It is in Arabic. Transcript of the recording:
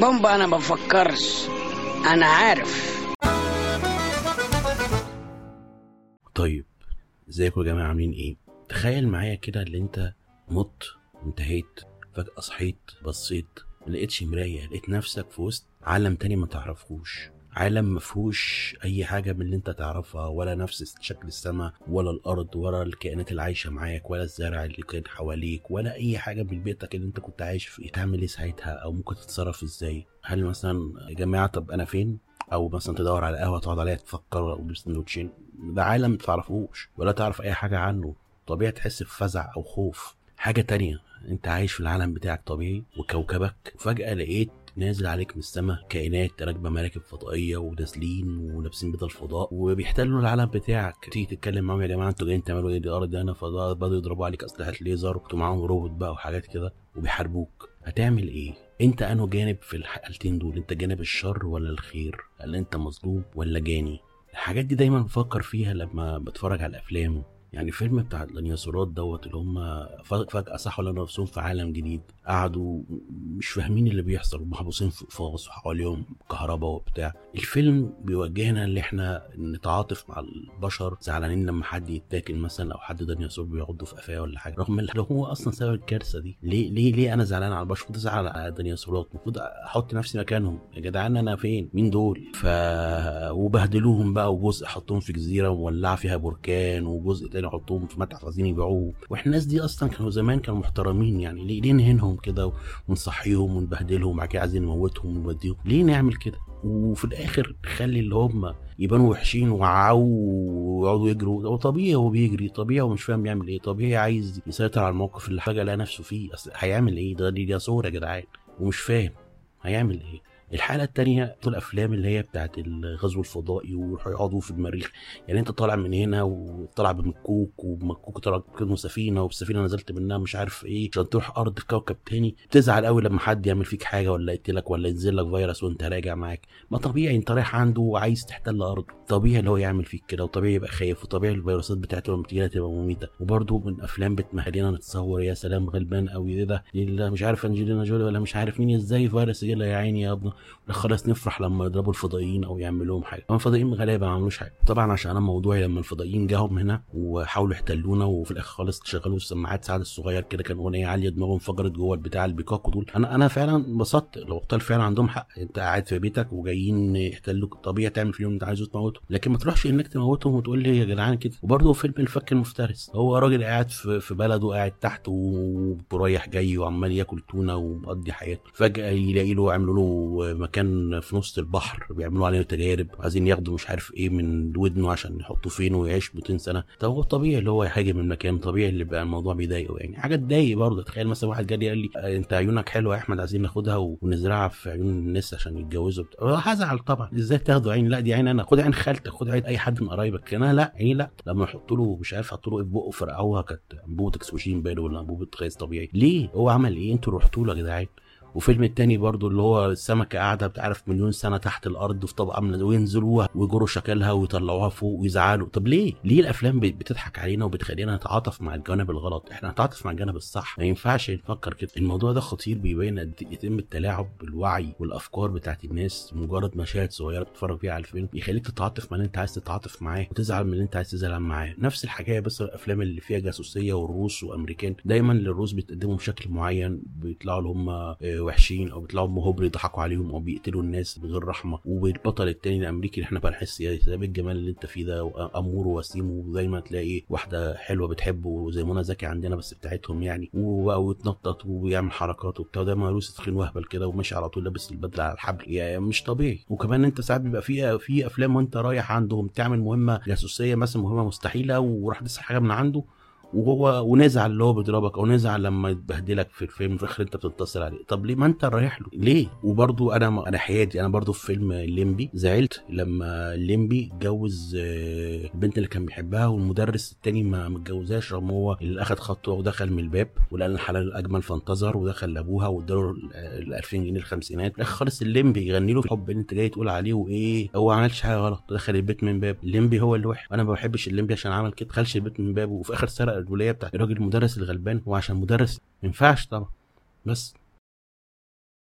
بومبا أنا بفكرش. أنا عارف. طيب إزيكم يا جماعة؟ عاملين إيه؟ تخيل معايا كده اللي أنت مت وانتهيت فجأة صحيت بصيت لقيتش مراية لقيت نفسك في وسط عالم تاني ما تعرفوش. عالم مفهوش أي حاجة من اللي أنت تعرفها ولا نفس شكل السماء ولا الأرض ولا الكائنات اللي عايشة معاك ولا الزرع اللي كان حواليك ولا أي حاجة من بيتك اللي أنت كنت عايش فيه. تعمل إيه ساعتها؟ أو ممكن تتصرف إزاي؟ هل مثلا يا جماعة طب أنا فين؟ أو مثلا تدور على قهوة تقعد عليها تفكر أو سندوتشين ده عالم ما تعرفوش ولا تعرف أي حاجة عنه. طبيعي تحس بفزع أو خوف. حاجة تانية أنت عايش في العالم بتاعك طبيعي وكوكبك وفجأة لقيت نازل عليك من السماء كائنات راكبة مراكب فضائية ونازلين ولابسين بدل فضاء وبيحتلوا العالم بتاعك. تيجي تتكلم معاهم يا جماعة أنتوا جايين تعملوا إيه؟ دي الأرض فضاء بدأوا يضربوا عليك أسلحة ليزر وانتوا معاهم روبوت بقى وحاجات كده وبيحاربوك. هتعمل إيه؟ انت انه جانب في الحالتين دول انت جانب الشر ولا الخير؟ هل انت مظلوم ولا جاني؟ الحاجات دي دايما بفكر فيها لما بتفرج على الافلام يعني فيلم بتاع الديناصورات دوت اللي هم فجأة صحوا لنا نفسهم في عالم جديد. قعدوا مش فاهمين اللي بيحصل ومحبوسين في قفص وحواليهم كهرباء وبتاع. الفيلم بيوجهنا إن إحنا نتعاطف مع البشر زعلانين لما حد يتاكل مثلا أو حد ديناصور بيعضه في قفاه ولا حاجة. رغم إن هو أصلا سبب الكارثة دي. ليه ليه ليه أنا زعلان على البشر؟ المفروض ازعل على الديناصورات المفروض أحط نفسي مكانهم. يا جدعان أنا فين؟ مين دول؟ ف وبهدلوهم بقى وجزء حطوهم في جزيرة مولعه فيها بركان وجزء تاني حطوهم في متحف عايزين يبيعوه وإحنا الناس دي أصلا كانوا زمان كانوا محترمين يعني. ليه؟ ليه نهينهم كده ونصحيهم ونبهدلهم وبعد كده عايزين نموتهم ونوديهم؟ ليه نعمل كده؟ وفي الآخر نخلي اللي هم يبانوا وحشين وعو ويقعدوا يجروا. هو طبيعي هو بيجري طبيعي ومش فاهم بيعمل إيه. طبيعي عايز يسيطر على الموقف اللي فجاه لقى نفسه فيه. أصل هيعمل إيه؟ ده دي صوره يا جدعان. ومش فاهم هيعمل إيه. الحالة التانية الأفلام اللي هي بتاعت الغزو الفضائي ويروحوا يقعدوا في المريخ. يعني أنت طالع من هنا وطالع بمكوك وبمكوك طالع كده سفينة وبالسفينة نزلت منها مش عارف إيه عشان تروح في كوكب تاني. بتزعل قوي لما حد يعمل فيك حاجة ولا يقتلك ولا ينزل لك فيروس وأنت راجع معاك. ما طبيعي أنت رايح عنده وعايز تحتل أرضه. طبيعي اللي هو يعمل فيك كده وطبيعي يبقى خايف وطبيعي الفيروسات بتاعته لما تجينا تبقى مميتة. وبرده من أفلام بتمهلنا نتصور يا سلام غلبان قوي إيه ده؟ ده؟ مش عارف أنجلينا جولي ولا مش عارف مين إزاي فيروس يجي يا عيني يا ابني. خلاص نفرح لما يضربوا الفضائيين أو يعملوا لهم حاجة. هم الفضائيين غلابة ما عملوش حاجة. طبعا عشان أنا موضوعي لما الفضائيين جاهم هنا وحاولوا يحتلونا وفي الآخر خالص شغلوا السماعات سعد الصغير كده كان أغنية عالية دماغهم انفجرت جوه البتاع البيكاكو دول. أنا أنا فعلا انبسطت. الابطال فعلا عندهم حق أنت قاعد في بيتك وجايين يحتلوك طبيعي تعمل فيهم أنت عايزه تموتهم لكن ما تروحش انك تموتهم وتقول لي يا جدعان كده. وبرده فيلم الفك المفترس. هو راجل قاعد في, بلده قاعد تحت ورايح جاي وعمال ياكل تونة ومقضي حياته. فجأة يلاقي له عملوا له مكان في نص البحر بيعملوا عليه تجارب عايزين ياخدوا مش عارف إيه من ودنه عشان يحطوه فين ويعيش 200 سنة. طب هو طبيعي اللي هو يهاجم المكان طبيعي اللي بقى الموضوع بيضايقه يعني. حاجة تضايق برضه. تخيل مثلا واحد جالي قال لي آه انت عيونك حلوة يا أحمد عايزين ناخدها ونزرعها في عيون الناس عشان يتجوزوا. هزعل طبعا. إزاي تاخدوا عين؟ لا دي عين أنا. خد عين خالتك خد عين أي حد من قرايبك أنا لا عيني لا. لما يحطوا له مش عارف حطوا له إيه في بقه فرقعوها كانت أنبوبة اكسوجين باله ولا أنبوبة غاز طبيعي. ليه؟ هو عمل إيه؟ أنتوا رحتوا له يا جدعان. وفيلم التاني برضو اللي هو السمكة قاعدة بتعرف مليون سنة تحت الأرض في طبقة من وينزلوها ويجروا شكلها ويطلعوها فوق ويزعلوا طب ليه؟ ليه الأفلام بتضحك علينا وبتخلينا نتعاطف مع الجانب الغلط؟ إحنا نتعاطف مع الجانب الصح ما ينفعش نفكر كده الموضوع ده خطير بيبين قد يتم التلاعب بالوعي والأفكار بتاعت الناس مجرد مشاهد صغيرة بتتفرج فيها على الفيلم يخليك تتعاطف مع اللي أنت عايز تتعاطف معاه وتزعل من اللي أنت عايز تزعل معاه نفس الحكاية بس الأفلام اللي فيها جاسوسية والروس وأمريكان دايما الروس بيتقدموا بشكل معين بيطلعوا وحشين أو بيطلعوا هبل يضحكوا عليهم أو بيقتلوا الناس بغير رحمة. والبطل التاني الأمريكي اللي إحنا بقى نحس يا سلام الجمال اللي أنت فيه ده امور وسيم وزي ما تلاقي واحدة حلوة بتحبه زي منى زكي عندنا بس بتاعتهم يعني. وبقى ويتنطط ويعمل حركات وبتاع ده مهروس تخين وهبل كده وماشي على طول لابس البدلة على الحبل. يعني مش طبيعي. وكمان أنت ساعات بيبقى في في أفلام وأنت رايح عندهم تعمل مهمة جاسوسية مثلا مهمة مستحيلة وراح تسحب حاجة من عنده. وهو ونزعل اللي هو بيضربك أو نزعل لما يتبهدلك في الفيلم في الآخر أنت بتتصل عليه. طب ليه؟ ما أنت رايح له. ليه؟ وبرضو أنا أنا حياتي أنا برضو في فيلم الليمبي زعلت لما الليمبي اتجوز البنت اللي كان بيحبها والمدرس التاني ما متجوزهاش رغم هو اللي أخد خطوة ودخل من الباب ولقى الحلال الأجمل فانتظر ودخل لأبوها واداله ال 2000 جنيه الخمسينات. الآخر خالص الليمبي يغني له. في الحب اللي أنت جاي تقول عليه وإيه؟ هو ما عملش حاجة غلط. دخل البيت من باب. الليمبي هو اللي وحش. أنا ما بحبش الليمبي عشان عمل كده. دخلش البيت من بابه. وفي اخر سرق الولاية بتاعت الراجل المدرس الغلبان وعشان مدرس ما ينفعش طبعا. بس